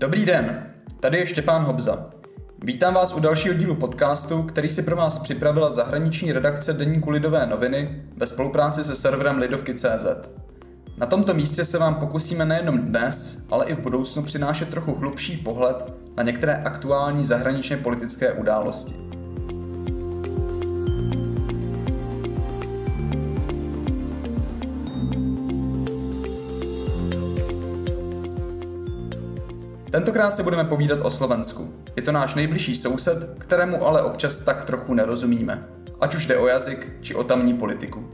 Dobrý den, tady je Štěpán Hobza. Vítám vás u dalšího dílu podcastu, který si pro vás připravila zahraniční redakce Deníku Lidové noviny ve spolupráci se serverem Lidovky.cz. Na tomto místě se vám pokusíme nejenom dnes, ale i v budoucnu přinášet trochu hlubší pohled na některé aktuální zahraničně politické události. Tentokrát se budeme povídat o Slovensku. Je to náš nejbližší soused, kterému ale občas tak trochu nerozumíme. Ať už jde o jazyk, či o tamní politiku.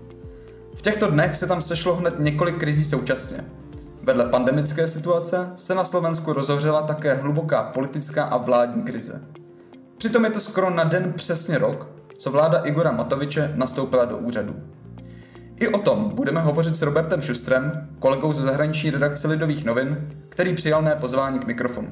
V těchto dnech se tam sešlo hned několik krizí současně. Vedle pandemické situace se na Slovensku rozhořela také hluboká politická a vládní krize. Přitom je to skoro na den přesně rok, co vláda Igora Matoviče nastoupila do úřadu. I o tom budeme hovořit s Robertem Šustrem, kolegou ze zahraniční redakce Lidových novin, který přijal mé pozvání k mikrofonu.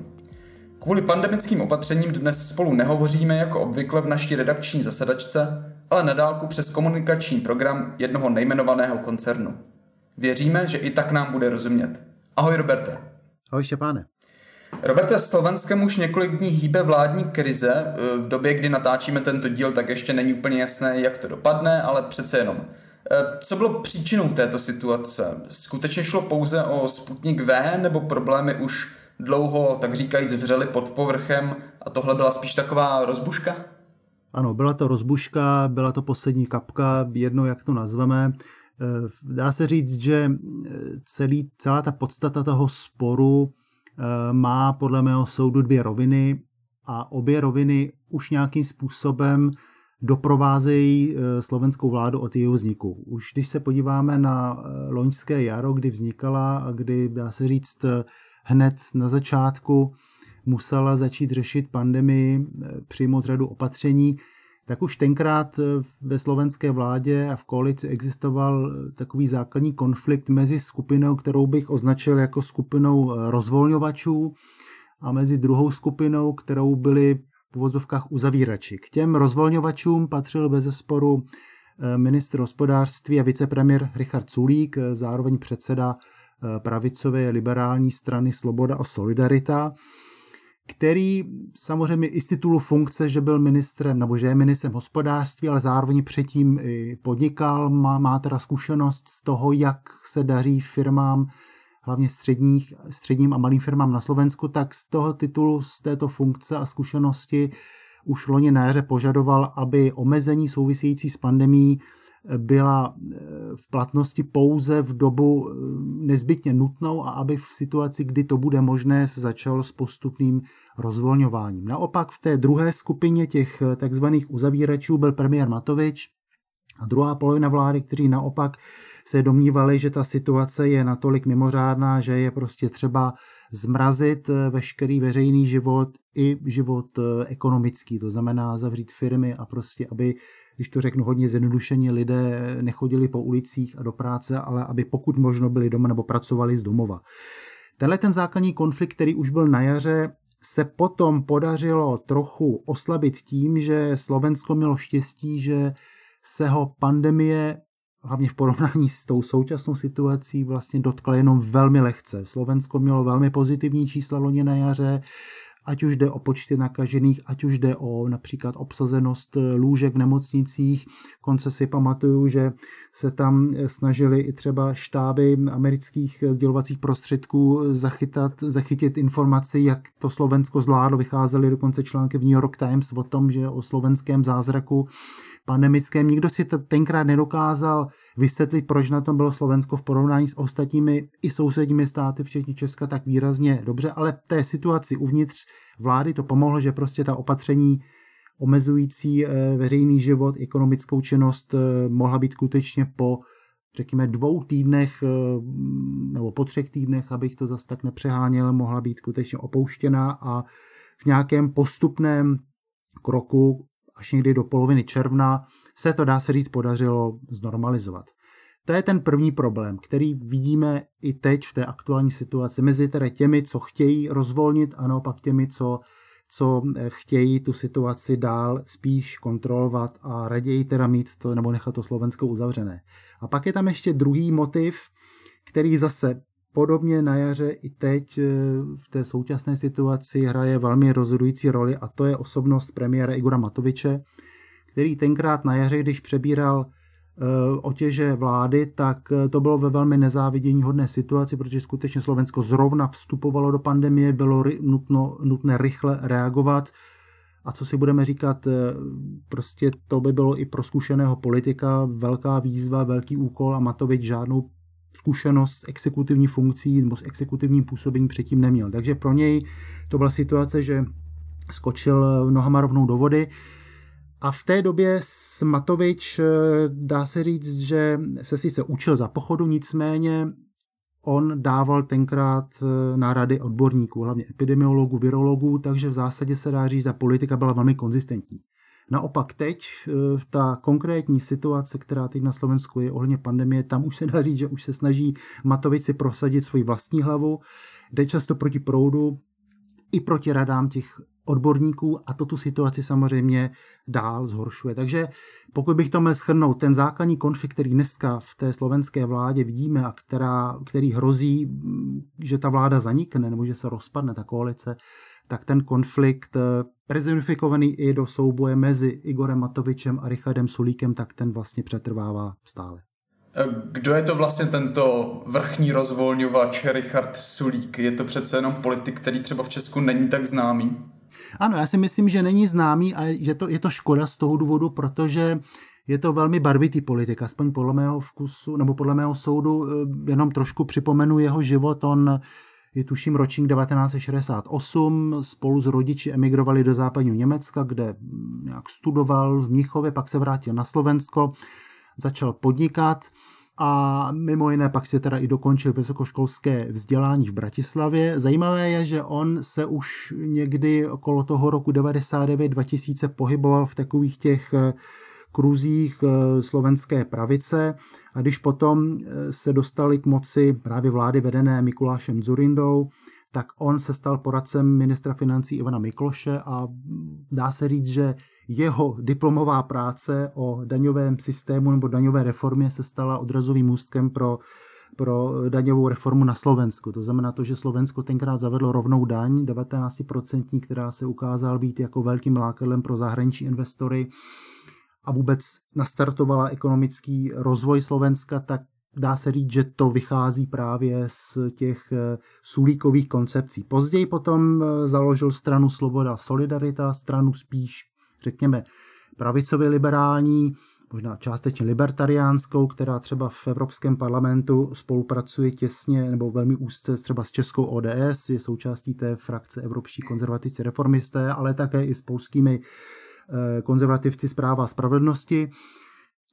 Kvůli pandemickým opatřením dnes spolu nehovoříme jako obvykle v naší redakční zasedačce, ale na dálku přes komunikační program jednoho nejmenovaného koncernu. Věříme, že i tak nám bude rozumět. Ahoj Roberte. Ahoj Štěpáne. Roberte, Slovenskem už několik dní hýbe vládní krize. V době, kdy natáčíme tento díl, tak ještě není úplně jasné, jak to dopadne, ale přece jenom. Eh, co bylo příčinou této situace? Skutečně šlo pouze o Sputnik V nebo problémy už dlouho, tak říkajíc, vřely pod povrchem a tohle byla spíš taková rozbuška? Ano, byla to rozbuška, byla to poslední kapka, jedno jak to nazveme. Eh, dá se říct, že eh, celý, celá ta podstata toho sporu má podle mého soudu dvě roviny a obě roviny už nějakým způsobem doprovázejí eh, slovenskou vládu od jejího vzniku. Už když se podíváme na eh, loňské jaro, kdy vznikala a kdy, dá se říct, eh, hned na začátku musela začít řešit pandemii, přijmout řadu opatření, tak už tenkrát ve slovenské vládě a v koalici existoval takový základní konflikt mezi skupinou, kterou bych označil jako skupinou rozvolňovačů a mezi druhou skupinou, kterou byli v uvozovkách uzavírači. K těm rozvolňovačům patřil bez zesporu eh, ministr hospodářství a vicepremiér Richard Sulík, eh, zároveň předseda eh, pravicové liberální strany Sloboda a Solidarita, který samozřejmě i z titulu funkce, že byl ministrem, nebo že je ministrem hospodářství, ale zároveň předtím podnikal, má, má teda zkušenost z toho, jak se daří firmám hlavně středních, středním a malým firmám na Slovensku, tak z toho titulu, z této funkce a zkušenosti už loni na jaře požadoval, aby omezení související s pandemí byla eh, v platnosti pouze v dobu eh, nezbytně nutnou a aby v situaci, kdy to bude možné, se začalo s postupným rozvolňováním. Naopak v té druhé skupině těch eh, takzvaných uzavíračů byl premiér Matovič a druhá polovina vlády, kteří naopak se domnívali, že ta situace je natolik mimořádná, že je prostě třeba zmrazit eh, veškerý veřejný život i život eh, ekonomický, to znamená zavřít firmy a prostě, aby, když to řeknu hodně zjednodušeně, lidé nechodili po ulicích a do práce, ale aby pokud možno byli doma nebo pracovali z domova. Tenhle ten základní konflikt, který už byl na jaře, se potom podařilo trochu oslabit tím, že Slovensko mělo štěstí, že se ho pandemie hlavně v porovnání s tou současnou situací vlastně dotkla jenom velmi lehce. Slovensko mělo velmi pozitivní čísla loni na jaře, ať už jde o počty nakažených, ať už jde o například obsazenost lůžek v nemocnicích. Konce si pamatuju, že se tam snažili i třeba štáby amerických sdělovacích prostředků zachytat, zachytit informaci, jak to Slovensko zvládlo. Vycházely dokonce články v New York Times o tom, že o slovenském zázraku pandemickém. Nikdo si to tenkrát nedokázal vysvětlit, proč na tom bylo Slovensko v porovnání s ostatními i sousedními státy, včetně Česka, tak výrazně dobře, ale té situaci uvnitř vlády to pomohlo, že prostě ta opatření omezující eh, veřejný život, ekonomickou činnost eh, mohla být skutečně po řekněme dvou týdnech eh, nebo po třech týdnech, abych to zas tak nepřeháněl, mohla být skutečně opouštěna a v nějakém postupném kroku až někdy do poloviny června se to, dá se říct, podařilo znormalizovat. To je ten první problém, který vidíme i teď v té aktuální situaci mezi tedy těmi, co chtějí rozvolnit a naopak těmi, co, co eh, chtějí tu situaci dál spíš kontrolovat a raději teda mít to nebo nechat to Slovensko uzavřené. A pak je tam ještě druhý motiv, který zase podobně na jaře i teď eh, v té současné situaci hraje velmi rozhodující roli a to je osobnost premiéra Igora Matoviče, který tenkrát na jaře, když přebíral eh, otěže vlády, tak eh, to bylo ve velmi nezávidění hodné situaci, protože skutečně Slovensko zrovna vstupovalo do pandemie, bylo nutno, nutné rychle reagovat. A co si budeme říkat, prostě to by bylo i pro zkušeného politika velká výzva, velký úkol a Matovič žádnou zkušenost s exekutivní funkcí nebo s exekutivním působením předtím neměl. Takže pro něj to byla situace, že skočil nohama rovnou do vody. A v té době Matovič, eh, dá se říct, že se sice učil za pochodu, nicméně on dával tenkrát eh, na rady odborníků, hlavně epidemiologů, virologů, takže v zásadě se dá říct, že ta politika byla velmi konzistentní. Naopak teď eh, ta konkrétní situace, která teď na Slovensku je ohledně pandemie, tam už se dá říct, že už se snaží Matovič si prosadit svoji vlastní hlavu, jde často proti proudu i proti radám těch odborníků a to tu situaci samozřejmě dál zhoršuje. Takže pokud bych to měl schrnout, ten základní konflikt, který dneska v té slovenské vládě vidíme a která, který hrozí, že ta vláda zanikne nebo že se rozpadne ta koalice, tak ten konflikt eh, prezonifikovaný i do souboje mezi Igorem Matovičem a Richardem Sulíkem, tak ten vlastně přetrvává stále. Eh, kdo je to vlastně tento vrchní rozvolňovač Richard Sulík? Je to přece jenom politik, který třeba v Česku není tak známý? Ano, já si myslím, že není známý a že to, je to škoda z toho důvodu, protože je to velmi barvitý politik, aspoň podle mého vkusu, nebo podle mého soudu, eh, jenom trošku připomenu jeho život. On je tuším ročník 1968, spolu s rodiči emigrovali do západního Německa, kde nějak studoval v Mnichově, pak se vrátil na Slovensko, začal podnikat a mimo jiné pak si teda i dokončil vysokoškolské vzdělání v Bratislavě. Zajímavé je, že on se už někdy okolo toho roku 99-2000 pohyboval v takových těch kruzích eh, slovenské pravice a když potom eh, se dostali k moci právě vlády vedené Mikulášem Zurindou, tak on se stal poradcem ministra financí Ivana Mikloše a dá se říct, že jeho diplomová práce o daňovém systému nebo daňové reformě se stala odrazovým můstkem pro, pro daňovou reformu na Slovensku. To znamená to, že Slovensko tenkrát zavedlo rovnou daň, 19%, která se ukázala být jako velkým lákadlem pro zahraniční investory a vůbec nastartovala ekonomický rozvoj Slovenska, tak dá se říct, že to vychází právě z těch eh, sulíkových koncepcí. Později potom eh, založil stranu Sloboda Solidarita, stranu spíš, řekněme, pravicově liberální, možná částečně libertariánskou, která třeba v Evropském parlamentu spolupracuje těsně nebo velmi úzce třeba s českou ODS, je součástí té frakce Evropští konzervativci reformisté, ale také i s polskými konzervativci zpráva spravedlnosti,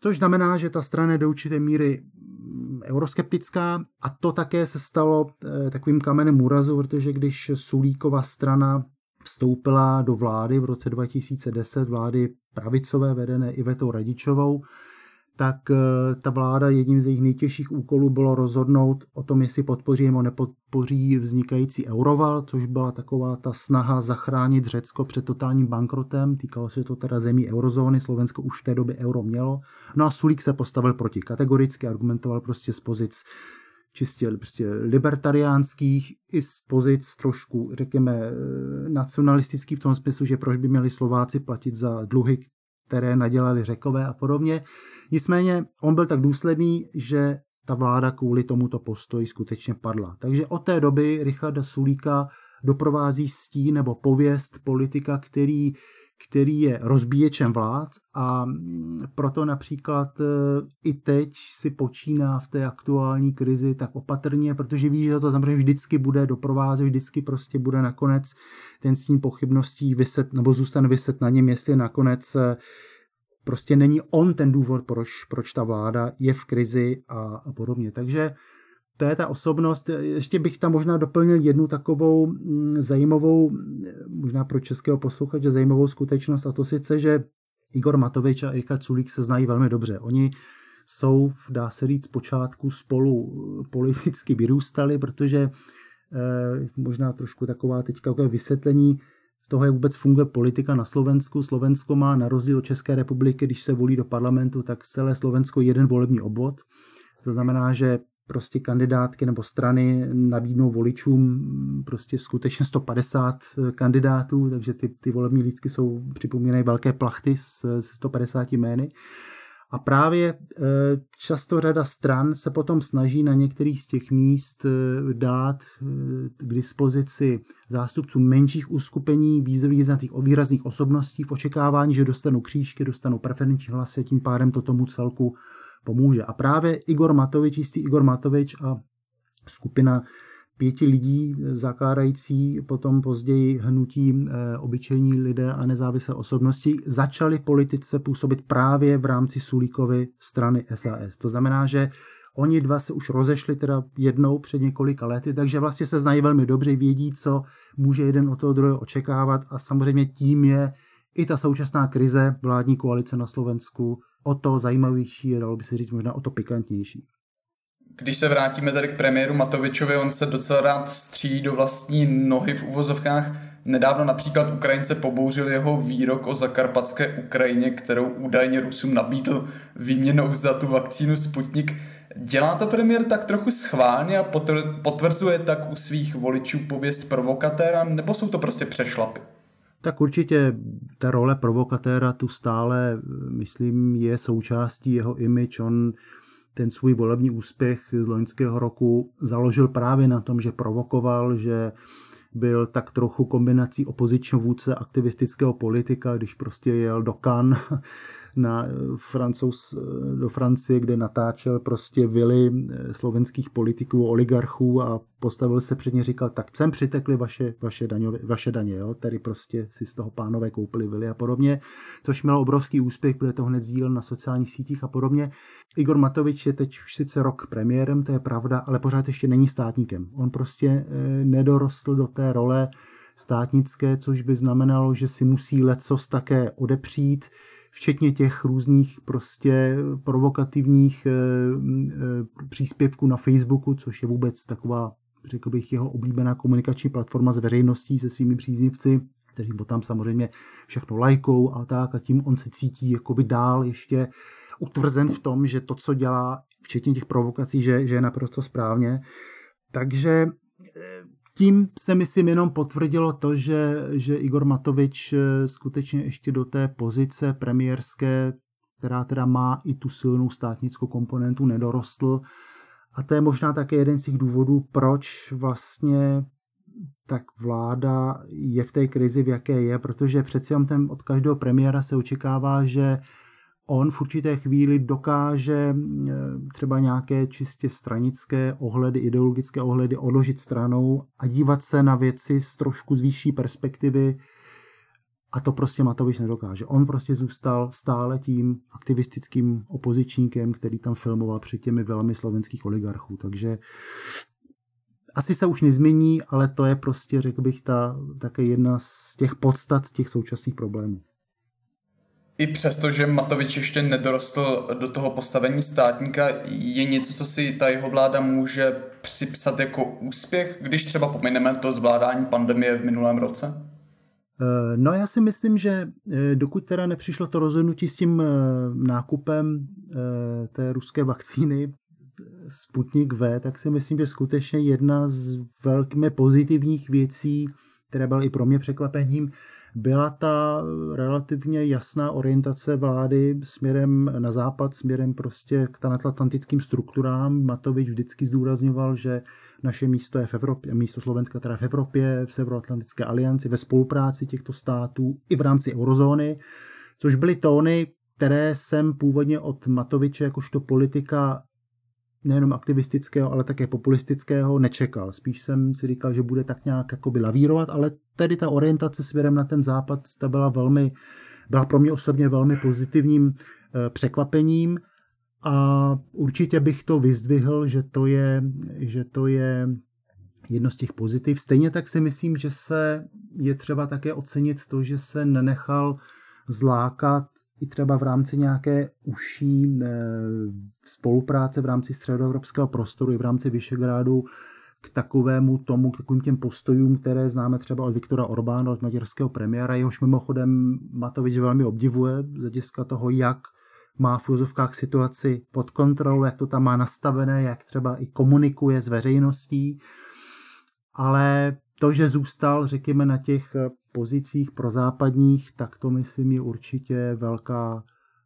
což znamená, že ta strana je do určité míry mm, euroskeptická a to také se stalo eh, takovým kamenem úrazu, protože když Sulíkova strana vstoupila do vlády v roce 2010, vlády pravicové vedené Ivetou Radičovou, tak eh, ta vláda jedním z jejich nejtěžších úkolů bylo rozhodnout o tom, jestli podpoří nebo nepodpoří vznikající euroval, což byla taková ta snaha zachránit Řecko před totálním bankrotem. Týkalo se to teda zemí eurozóny, Slovensko už v té době euro mělo. No a Sulík se postavil proti kategoricky, argumentoval prostě z pozic čistě prostě libertariánských i z pozic trošku, řekněme, eh, nacionalistických v tom smyslu, že proč by měli Slováci platit za dluhy, které nadělali řekové a podobně. Nicméně on byl tak důsledný, že ta vláda kvůli tomuto postoji skutečně padla. Takže od té doby Richarda Sulíka doprovází stín nebo pověst politika, který který je rozbíječem vlád a proto například e, i teď si počíná v té aktuální krizi tak opatrně, protože ví, že to samozřejmě vždycky bude doprovázet, vždycky prostě bude nakonec ten stín pochybností vyset, nebo zůstane vyset na něm, jestli nakonec e, prostě není on ten důvod, proč, proč ta vláda je v krizi a, a podobně. Takže to je ta osobnost. Ještě bych tam možná doplnil jednu takovou mm, zajímavou, možná pro českého posluchače zajímavou skutečnost a to sice, že Igor Matovič a Erika Culík se znají velmi dobře. Oni jsou, dá se říct, počátku spolu politicky vyrůstali, protože eh, možná trošku taková teďka vysvětlení z toho, jak vůbec funguje politika na Slovensku. Slovensko má na rozdíl od České republiky, když se volí do parlamentu, tak celé Slovensko jeden volební obvod. To znamená, že prostě kandidátky nebo strany nabídnou voličům prostě skutečně 150 kandidátů, takže ty, ty volební lístky jsou připomínají velké plachty s, 150 jmény. A právě eh, často řada stran se potom snaží na některých z těch míst eh, dát eh, k dispozici zástupců menších uskupení významných výrazných osobností v očekávání, že dostanou křížky, dostanou preferenční hlasy, tím pádem to tomu celku pomůže. A právě Igor Matovič, jistý Igor Matovič a skupina pěti lidí zakládající potom později hnutí e, obyčejní lidé a nezávislé osobnosti začali politice působit právě v rámci Sulíkovy strany SAS. To znamená, že oni dva se už rozešli teda jednou před několika lety, takže vlastně se znají velmi dobře, vědí, co může jeden od toho druhého očekávat a samozřejmě tím je i ta současná krize vládní koalice na Slovensku o to zajímavější, dalo by se říct možná o to pikantnější. Když se vrátíme tady k premiéru Matovičovi, on se docela rád střídí do vlastní nohy v uvozovkách. Nedávno například Ukrajince pobouřil jeho výrok o zakarpatské Ukrajině, kterou údajně Rusům nabídl výměnou za tu vakcínu Sputnik. Dělá to premiér tak trochu schválně a potvrzuje tak u svých voličů pověst provokatéra, nebo jsou to prostě přešlapy? Tak určitě ta role provokatéra tu stále, myslím, je součástí jeho image. On ten svůj volební úspěch z loňského roku založil právě na tom, že provokoval, že byl tak trochu kombinací opozičního vůdce aktivistického politika, když prostě jel do Cannes na eh, francouz, eh, do Francie, kde natáčel prostě vily eh, slovenských politiků, oligarchů a postavil se před ně, říkal, tak sem přitekli vaše, vaše, daňové, vaše daně, jo? tady prostě si z toho pánové koupili vily a podobně, což mělo obrovský úspěch, protože to hned sdílel na sociálních sítích a podobně. Igor Matovič je teď už sice rok premiérem, to je pravda, ale pořád ještě není státníkem. On prostě nedorostl do té role státnické, což by znamenalo, že si musí lecos také odepřít, včetně těch různých prostě provokativních eh, eh, příspěvků na Facebooku, což je vůbec taková, řekl bych, jeho oblíbená komunikační platforma s veřejností, se svými příznivci, kteří mu tam samozřejmě všechno lajkou a tak a tím on se cítí jakoby dál ještě utvrzen v tom, že to, co dělá, včetně těch provokací, že, že je naprosto správně. Takže eh, tím se myslím jenom potvrdilo to, že, že Igor Matovič eh, skutečně ještě do té pozice premiérské, která teda má i tu silnou státnickou komponentu, nedorostl. A to je možná také jeden z těch důvodů, proč vlastně tak vláda je v té krizi, v jaké je, protože přeci jenom ten, od každého premiéra se očekává, že on v určité chvíli dokáže eh, třeba nějaké čistě stranické ohledy, ideologické ohledy odložit stranou a dívat se na věci z trošku z vyšší perspektivy a to prostě Matovič nedokáže. On prostě zůstal stále tím aktivistickým opozičníkem, který tam filmoval před těmi velmi slovenských oligarchů. Takže asi se už nezmění, ale to je prostě, řekl bych, ta, také jedna z těch podstat těch současných problémů i přesto, že Matovič ještě nedorostl do toho postavení státníka, je něco, co si ta jeho vláda může připsat jako úspěch, když třeba pomineme to zvládání pandemie v minulém roce? Eh, no já si myslím, že eh, dokud teda nepřišlo to rozhodnutí s tím eh, nákupem té ruské vakcíny Sputnik V, tak si myslím, že skutečně jedna z velkými pozitivních věcí, které byla i pro mě překvapením, byla ta relativně jasná orientace vlády směrem na západ, směrem prostě k transatlantickým strukturám. Matovič vždycky zdůrazňoval, že naše místo je v Evropě, místo Slovenska teda v Evropě, v Severoatlantické alianci, ve spolupráci těchto států i v rámci eurozóny, což byly tóny, které jsem původně od Matoviče jakožto politika nejenom aktivistického, ale také populistického nečekal. Spíš jsem si říkal, že bude tak nějak jakoby lavírovat, ale tedy ta orientace směrem na ten západ ta byla velmi, byla pro mě osobně velmi pozitivním eh, překvapením a určitě bych to vyzdvihl, že to je, že to je jedno z těch pozitiv. Stejně tak si myslím, že se je třeba také ocenit to, že se nenechal zlákat i třeba v rámci nějaké užší eh, spolupráce v rámci středoevropského prostoru i v rámci Vyšegrádu k takovému tomu, k takovým těm postojům, které známe třeba od Viktora Orbána, od maďarského premiéra, jehož mimochodem Matovič velmi obdivuje z hlediska toho, jak má v úzovkách situaci pod kontrolou, jak to tam má nastavené, jak třeba i komunikuje s veřejností, ale to, že zůstal, řekněme, na těch pozicích prozápadních, tak to myslím je určitě velká,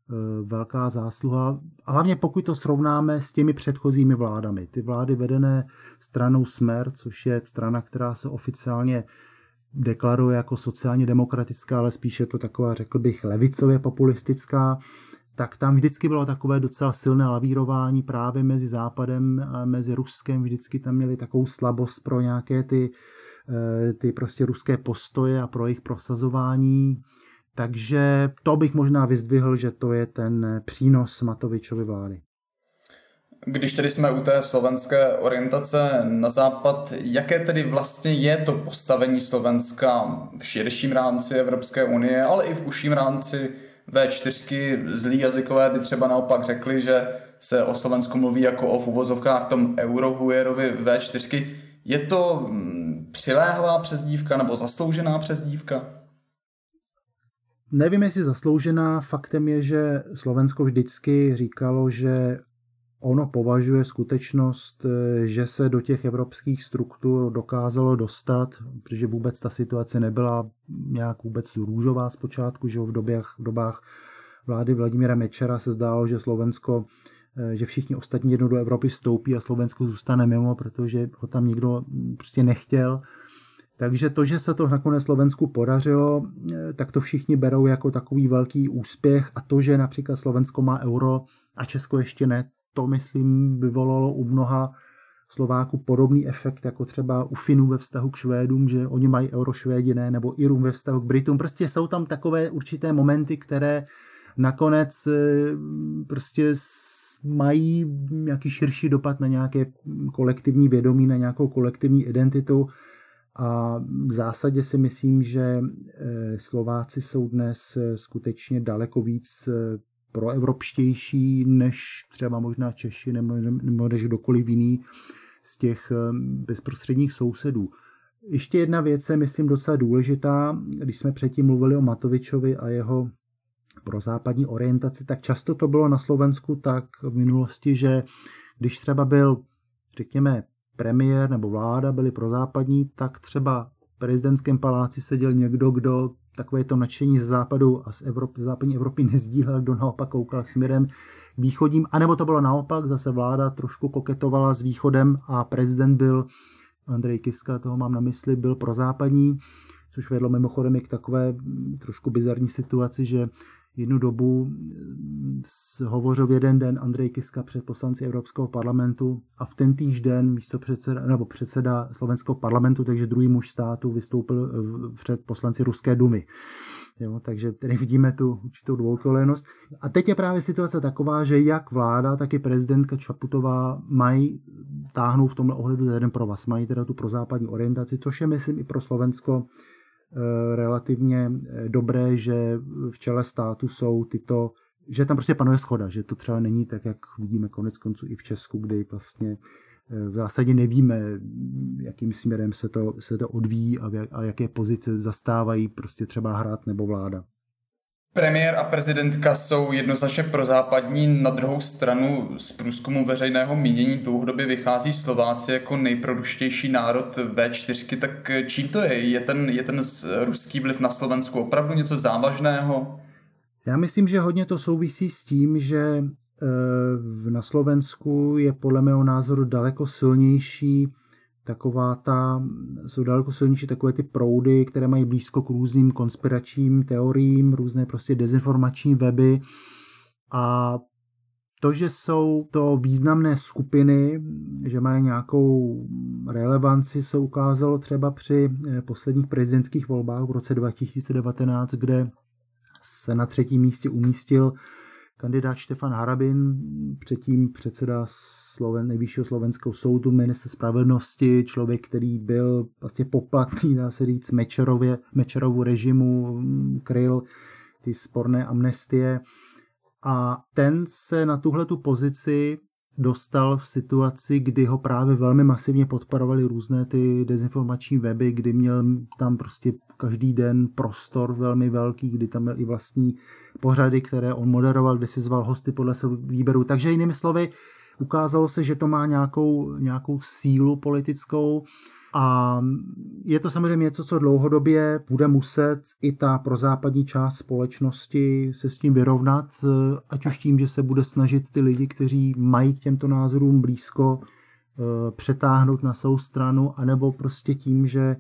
eh, velká zásluha. A hlavně pokud to srovnáme s těmi předchozími vládami. Ty vlády vedené stranou Smer, což je strana, která se oficiálně deklaruje jako sociálně demokratická, ale spíše to taková, řekl bych, levicově populistická, tak tam vždycky bylo takové docela silné lavírování právě mezi Západem a mezi Ruskem. Vždycky tam měli takovou slabost pro nějaké ty, eh, ty prostě ruské postoje a pro jejich prosazování. Takže to bych možná vyzdvihl, že to je ten přínos Matovičovy vlády. Když tedy jsme u té slovenské orientace na západ, jaké tedy vlastně je to postavení Slovenska v širším rámci Evropské unie, ale i v užším rámci V4 zlí jazykové by třeba naopak řekli, že se o Slovensku mluví jako o v uvozovkách tom Eurohujerovi V4. Je to mm, přiléhavá přezdívka nebo zasloužená přezdívka? Nevím, jestli zasloužená. Faktem je, že Slovensko vždycky říkalo, že ono považuje skutečnost, eh, že se do těch evropských struktur dokázalo dostat, protože vůbec ta situace nebyla nějak vůbec růžová zpočátku, že v, dobách, v dobách vlády Vladimíra Mečera se zdálo, že Slovensko že všichni ostatní jednou do Evropy vstoupí a Slovensko zůstane mimo, protože ho tam nikdo hm, prostě nechtěl. Takže to, že se to nakonec Slovensku podařilo, eh, tak to všichni berou jako takový velký úspěch a to, že například Slovensko má euro a Česko ještě ne, to, myslím, vyvolalo u mnoha Slováků podobný efekt, jako třeba u Finů ve vztahu k Švédům, že oni mají eurošvédi, ne, nebo Irům ve vztahu k Britům. Prostě jsou tam takové určité momenty, které nakonec eh, prostě mají nějaký širší dopad na nějaké kolektivní vědomí, na nějakou kolektivní identitu. A v zásadě si myslím, že eh, Slováci jsou dnes eh, skutečně daleko víc proevropštější než třeba možná Češi nebo, nebo než kdokoliv jiný z těch eh, bezprostředních sousedů. Ještě jedna věc je, myslím, docela důležitá. Když jsme předtím mluvili o Matovičovi a jeho prozápadní orientaci, tak často to bylo na Slovensku tak v minulosti, že když třeba byl, řekněme, premiér nebo vláda byli prozápadní, tak třeba v prezidentském paláci seděl někdo, kdo takové to nadšení z západu a z, Evropy, z západní Evropy nezdílel, kdo naopak koukal směrem východním, anebo to bylo naopak, zase vláda trošku koketovala s východem a prezident byl, Andrej Kiska, toho mám na mysli, byl prozápadní, což vedlo mimochodem i k takové trošku bizarní situaci, že jednu dobu hovořil v jeden den Andrej Kiska před poslanci Evropského parlamentu a v ten týž den místo předseda, nebo předseda Slovenského parlamentu, takže druhý muž státu vystoupil eh, před poslanci Ruské dumy. Jo, takže tady vidíme tu určitou dvoukolenost. A teď je právě situace taková, že jak vláda, tak i prezidentka Čaputová mají táhnout v tomhle ohledu jeden pro vás. Mají teda tu prozápadní orientaci, což je, myslím, i pro Slovensko relativně eh, dobré, že v čele státu jsou tyto, že tam prostě panuje schoda, že to třeba není tak, jak vidíme konec konců i v Česku, kdy vlastně eh, v zásadě nevíme, jakým směrem se to, se to odvíjí a, a jaké pozice zastávají prostě třeba hrát nebo vláda. Premiér a prezidentka jsou jednoznačně prozápadní, na druhou stranu z průzkumu veřejného mínění dlouhodobě vychází Slováci jako nejproduštější národ V4, tak čím to je? Je ten, je ten ruský vliv na Slovensku opravdu něco závažného? Já myslím, že hodně to souvisí s tím, že eh, na Slovensku je podle mého názoru daleko silnější taková ta, jsou daleko silnější takové ty proudy, které mají blízko k různým konspiračním teoriím, různé prostě dezinformační weby. A to, že jsou to významné skupiny, že mají nějakou relevanci, se ukázalo třeba při eh, posledních prezidentských volbách v roce 2019, kde se na třetím místě umístil kandidát Štefan Harabin, předtím předseda Sloven, nejvyššího slovenského soudu, minister spravedlnosti, člověk, který byl vlastně poplatný, dá se říct, Mečerově, Mečerovu režimu, kryl ty sporné amnestie. A ten se na tuhle tu pozici dostal v situaci, kdy ho právě velmi masivně podporovali různé ty dezinformační weby, kdy měl tam prostě každý den prostor velmi velký, kdy tam byl i vlastní pořady, které on moderoval, kde si zval hosty podle svého výběru. Takže jinými slovy, ukázalo se, že to má nějakou, nějakou sílu politickou a je to samozřejmě něco, co dlouhodobě bude muset i ta prozápadní část společnosti se s tím vyrovnat, ať už tím, že se bude snažit ty lidi, kteří mají k těmto názorům blízko, eh, přetáhnout na svou stranu, anebo prostě tím, že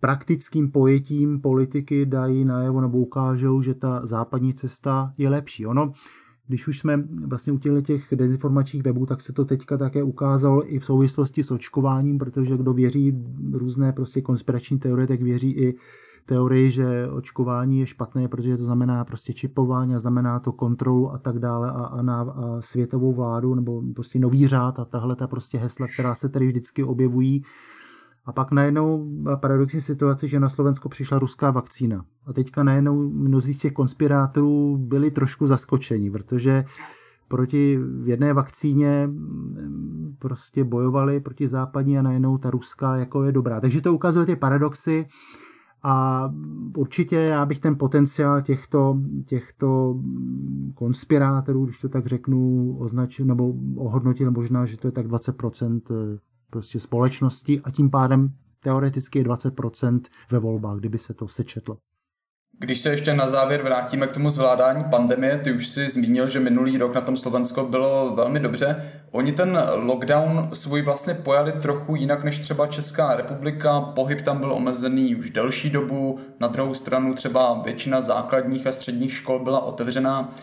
praktickým pojetím politiky dají najevo nebo ukážou, že ta západní cesta je lepší. Ono, když už jsme vlastně u těch dezinformačních webů, tak se to teďka také ukázalo i v souvislosti s očkováním, protože kdo věří různé prostě konspirační teorie, tak věří i teorii, že očkování je špatné, protože to znamená prostě čipování a znamená to kontrolu a tak dále a, a, na, a světovou vládu nebo prostě nový řád a tahle ta prostě hesla, která se tady vždycky objevují, a pak najednou byla paradoxní situace, že na Slovensko přišla ruská vakcína. A teďka najednou mnozí z těch konspirátorů byli trošku zaskočeni, protože proti jedné vakcíně mm, prostě bojovali proti západní a najednou ta ruská jako je dobrá. Takže to ukazuje ty paradoxy a určitě já bych ten potenciál těchto, těchto konspirátorů, když to tak řeknu, označil nebo ohodnotil možná, že to je tak 20% prostě společnosti a tím pádem teoreticky je 20% ve volbách, kdyby se to sečetlo. Když se ještě na závěr vrátíme k tomu zvládání pandemie, ty už si zmínil, že minulý rok na tom Slovensko bylo velmi dobře. Oni ten lockdown svůj vlastně pojali trochu jinak než třeba Česká republika. Pohyb tam byl omezený už delší dobu. Na druhou stranu třeba většina základních a středních škol byla otevřená.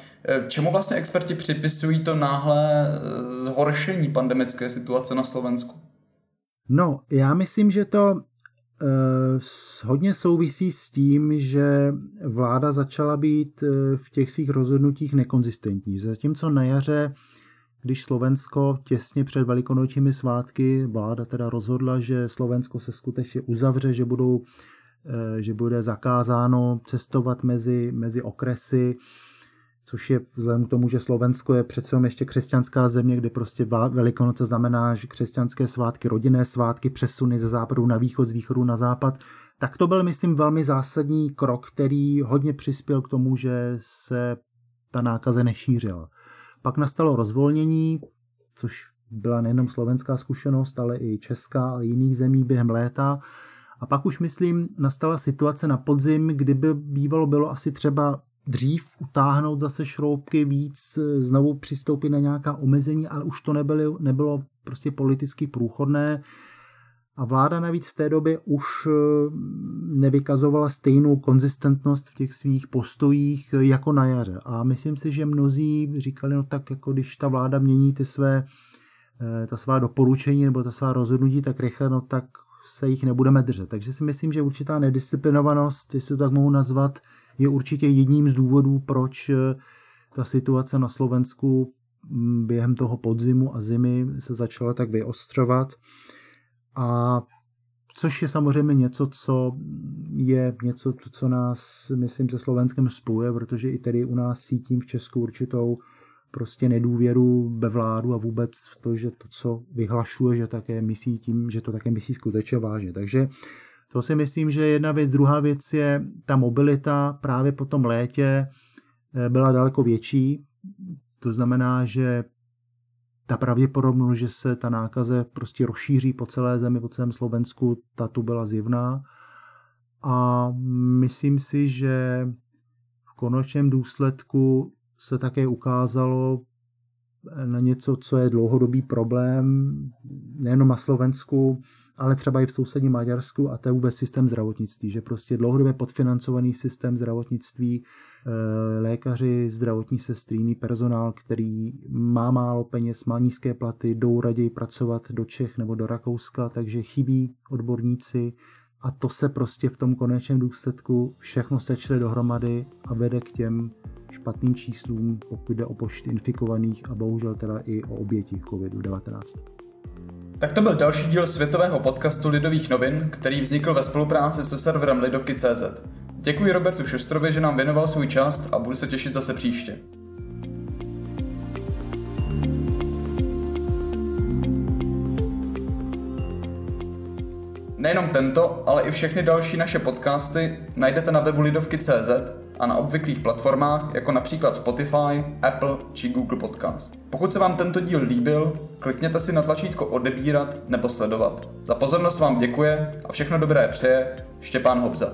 Čemu vlastně experti připisují to náhle zhoršení pandemické situace na Slovensku? No, já myslím, že to uh, hodně souvisí s tím, že vláda začala být uh, v těch svých rozhodnutích nekonzistentní. Zatímco na jaře, když Slovensko těsně před velikonočními svátky, vláda teda rozhodla, že Slovensko se skutečně uzavře, že budou uh, že bude zakázáno cestovat mezi, mezi okresy, což je vzhledem k tomu, že Slovensko je přece jenom ještě křesťanská země, kde prostě Velikonoce znamená, že křesťanské svátky, rodinné svátky, přesuny ze západu na východ, z východu na západ, tak to byl, myslím, velmi zásadní krok, který hodně přispěl k tomu, že se ta nákaze nešířila. Pak nastalo rozvolnění, což byla nejenom slovenská zkušenost, ale i česká a jiných zemí během léta. A pak už, myslím, nastala situace na podzim, kdyby bývalo bylo asi třeba dřív utáhnout zase šroubky víc, znovu přistoupit na nějaká omezení, ale už to nebylo, nebylo prostě politicky průchodné. A vláda navíc v té době už eh, nevykazovala stejnou konzistentnost v těch svých postojích eh, jako na jaře. A myslím si, že mnozí říkali, no tak jako když ta vláda mění ty své, eh, ta svá doporučení nebo ta svá rozhodnutí tak rychle, no tak se jich nebudeme držet. Takže si myslím, že určitá nedisciplinovanost, jestli to tak mohu nazvat, je určitě jedním z důvodů, proč eh, ta situace na Slovensku mm, během toho podzimu a zimy se začala tak vyostřovat. A což je samozřejmě něco, co je něco, co nás, myslím, se Slovenskem spojuje, protože i tady u nás cítím v Česku určitou prostě nedůvěru ve vládu a vůbec v to, že to, co vyhlašuje, že také myslí tím, že to také myslí skutečně vážně. Takže to si myslím, že jedna věc. Druhá věc je ta mobilita právě po tom létě eh, byla daleko větší. To znamená, že ta pravděpodobnost, že se ta nákaze prostě rozšíří po celé zemi, po celém Slovensku, ta tu byla zjevná. A myslím si, že v konečném důsledku se také ukázalo na něco, co je dlouhodobý problém, nejenom na Slovensku, ale třeba i v sousedním Maďarsku a to je vůbec systém zdravotnictví, že prostě dlouhodobě podfinancovaný systém zdravotnictví, eh, lékaři, zdravotní sestry, personál, který má málo peněz, má nízké platy, jdou raději pracovat do Čech nebo do Rakouska, takže chybí odborníci a to se prostě v tom konečném důsledku všechno sečte dohromady a vede k těm špatným číslům, pokud jde o počty infikovaných a bohužel teda i o oběti COVID-19. Tak to byl další díl světového podcastu Lidových novin, který vznikl ve spolupráci se serverem Lidovky.cz. Děkuji Robertu Šustrovi, že nám věnoval svůj čas a budu se těšit zase příště. Nejenom tento, ale i všechny další naše podcasty najdete na webu lidovky.cz a na obvyklých platformách, jako například Spotify, Apple či Google Podcast. Pokud se vám tento díl líbil, klikněte si na tlačítko odebírat nebo sledovat. Za pozornost vám děkuje a všechno dobré přeje Štěpán Hobza.